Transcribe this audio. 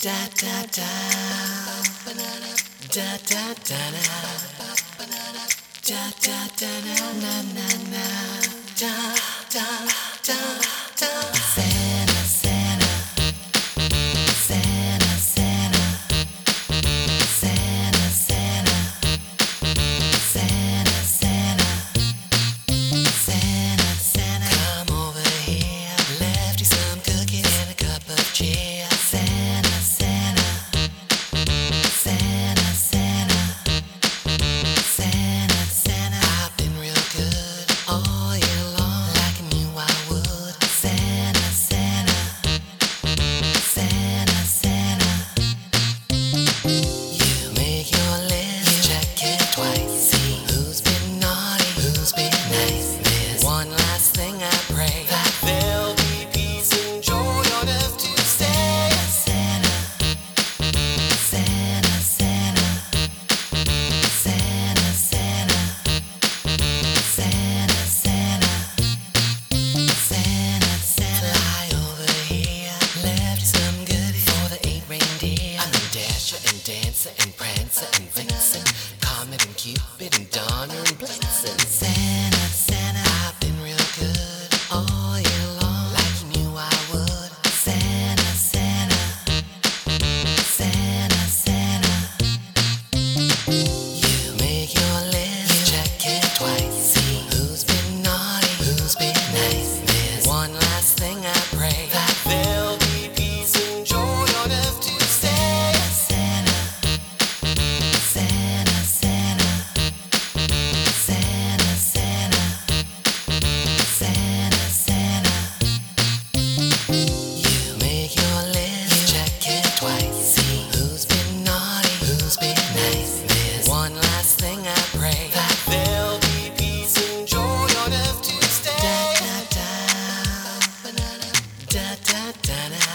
Da da da. Da da da da. Da da da na na na na. Da da da da. keep in da da